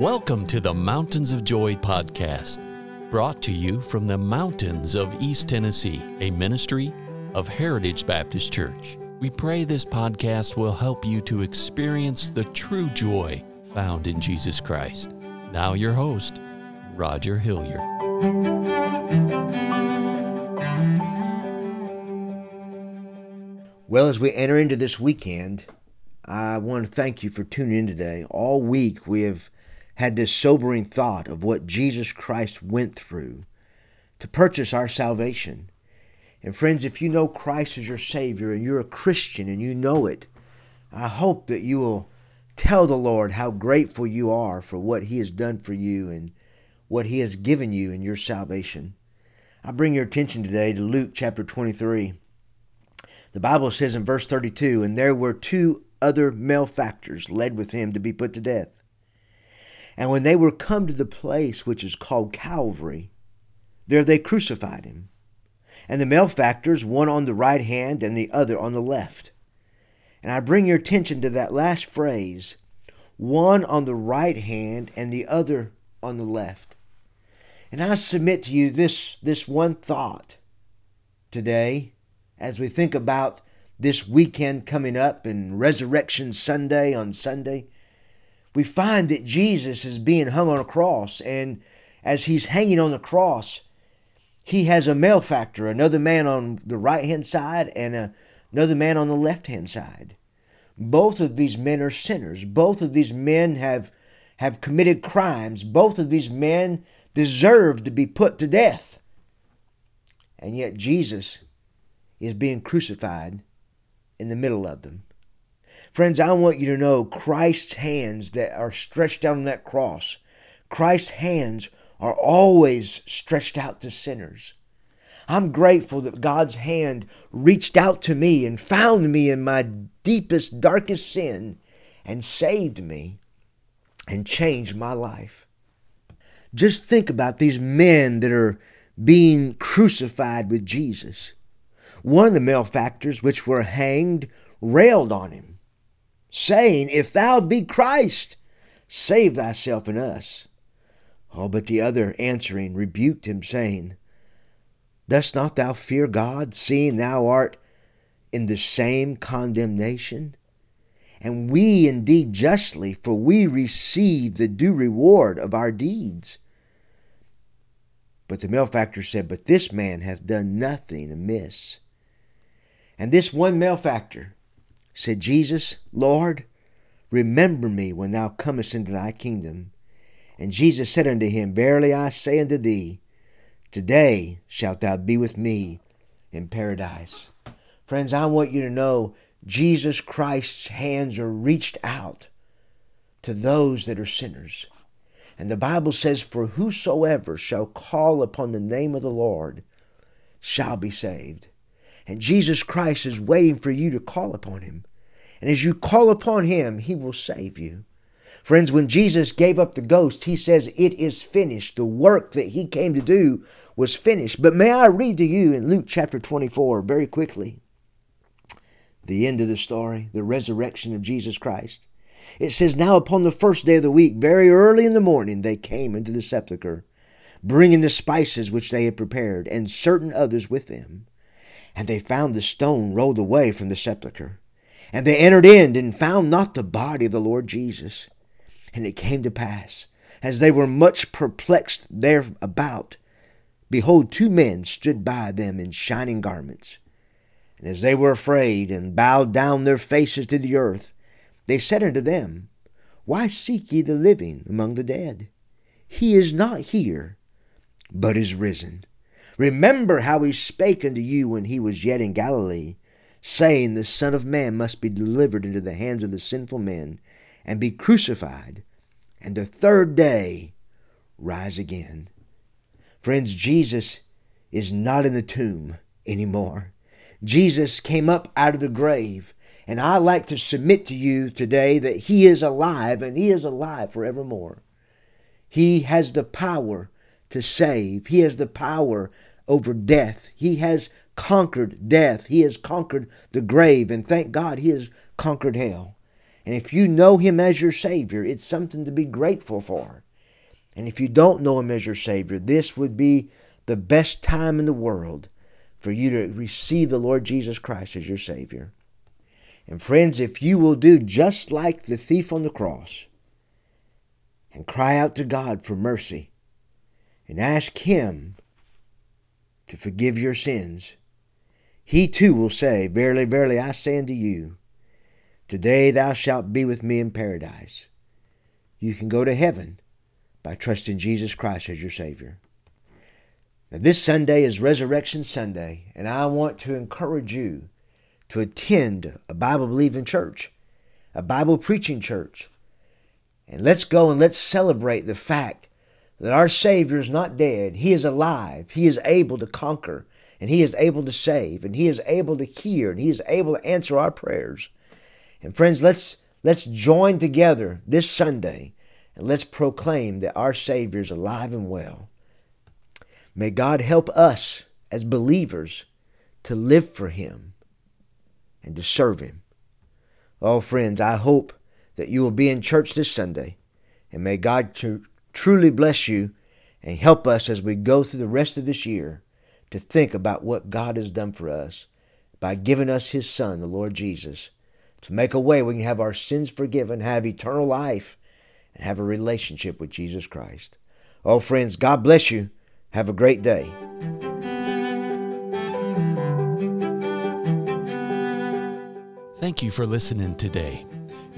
Welcome to the Mountains of Joy podcast, brought to you from the mountains of East Tennessee, a ministry of Heritage Baptist Church. We pray this podcast will help you to experience the true joy found in Jesus Christ. Now, your host, Roger Hilliard. Well, as we enter into this weekend, I want to thank you for tuning in today. All week we have had this sobering thought of what Jesus Christ went through to purchase our salvation. And friends, if you know Christ as your Savior and you're a Christian and you know it, I hope that you will tell the Lord how grateful you are for what He has done for you and what He has given you in your salvation. I bring your attention today to Luke chapter 23. The Bible says in verse 32 And there were two other malefactors led with him to be put to death. And when they were come to the place which is called Calvary, there they crucified him, and the malefactors, one on the right hand and the other on the left. And I bring your attention to that last phrase one on the right hand and the other on the left. And I submit to you this, this one thought today as we think about this weekend coming up and Resurrection Sunday on Sunday, we find that Jesus is being hung on a cross. And as he's hanging on the cross, he has a malefactor, another man on the right hand side and a, another man on the left hand side. Both of these men are sinners. Both of these men have, have committed crimes. Both of these men deserve to be put to death. And yet Jesus is being crucified in the middle of them. Friends, I want you to know Christ's hands that are stretched out on that cross, Christ's hands are always stretched out to sinners. I'm grateful that God's hand reached out to me and found me in my deepest, darkest sin and saved me and changed my life. Just think about these men that are being crucified with Jesus. One of the malefactors which were hanged railed on him, saying, If thou be Christ, save thyself and us. Oh, but the other answering rebuked him, saying, Dost not thou fear God, seeing thou art in the same condemnation? And we indeed justly, for we receive the due reward of our deeds. But the malefactor said, But this man hath done nothing amiss. And this one malefactor said, Jesus, Lord, remember me when thou comest into thy kingdom. And Jesus said unto him, Verily I say unto thee, Today shalt thou be with me in paradise. Friends, I want you to know Jesus Christ's hands are reached out to those that are sinners. And the Bible says, For whosoever shall call upon the name of the Lord shall be saved. And Jesus Christ is waiting for you to call upon him. And as you call upon him, he will save you. Friends, when Jesus gave up the ghost, he says, It is finished. The work that he came to do was finished. But may I read to you in Luke chapter 24 very quickly the end of the story, the resurrection of Jesus Christ. It says, Now upon the first day of the week, very early in the morning, they came into the sepulchre, bringing the spices which they had prepared, and certain others with them. And they found the stone rolled away from the sepulchre. And they entered in and found not the body of the Lord Jesus. And it came to pass, as they were much perplexed thereabout, behold, two men stood by them in shining garments. And as they were afraid and bowed down their faces to the earth, they said unto them, Why seek ye the living among the dead? He is not here, but is risen. Remember how he spake unto you when he was yet in Galilee, saying, The Son of Man must be delivered into the hands of the sinful men, and be crucified, and the third day rise again. Friends, Jesus is not in the tomb anymore. Jesus came up out of the grave. And I like to submit to you today that He is alive and He is alive forevermore. He has the power to save, He has the power over death. He has conquered death. He has conquered the grave. And thank God he has conquered hell. And if you know Him as your Savior, it's something to be grateful for. And if you don't know Him as your Savior, this would be the best time in the world for you to receive the Lord Jesus Christ as your Savior. And friends, if you will do just like the thief on the cross and cry out to God for mercy and ask Him to forgive your sins, He too will say, Verily, verily, I say unto you, Today thou shalt be with me in paradise. You can go to heaven by trusting Jesus Christ as your Savior. Now, this Sunday is Resurrection Sunday, and I want to encourage you to attend a Bible believing church, a Bible preaching church. And let's go and let's celebrate the fact that our Savior is not dead. He is alive. He is able to conquer, and He is able to save, and He is able to hear, and He is able to answer our prayers. And friends, let's let's join together this Sunday and let's proclaim that our Savior is alive and well. May God help us as believers to live for Him and to serve Him. Oh, friends, I hope that you will be in church this Sunday, and may God truly bless you and help us as we go through the rest of this year to think about what God has done for us by giving us His Son, the Lord Jesus, to make a way we can have our sins forgiven, have eternal life, and have a relationship with Jesus Christ. Oh, friends, God bless you. Have a great day. Thank you for listening today.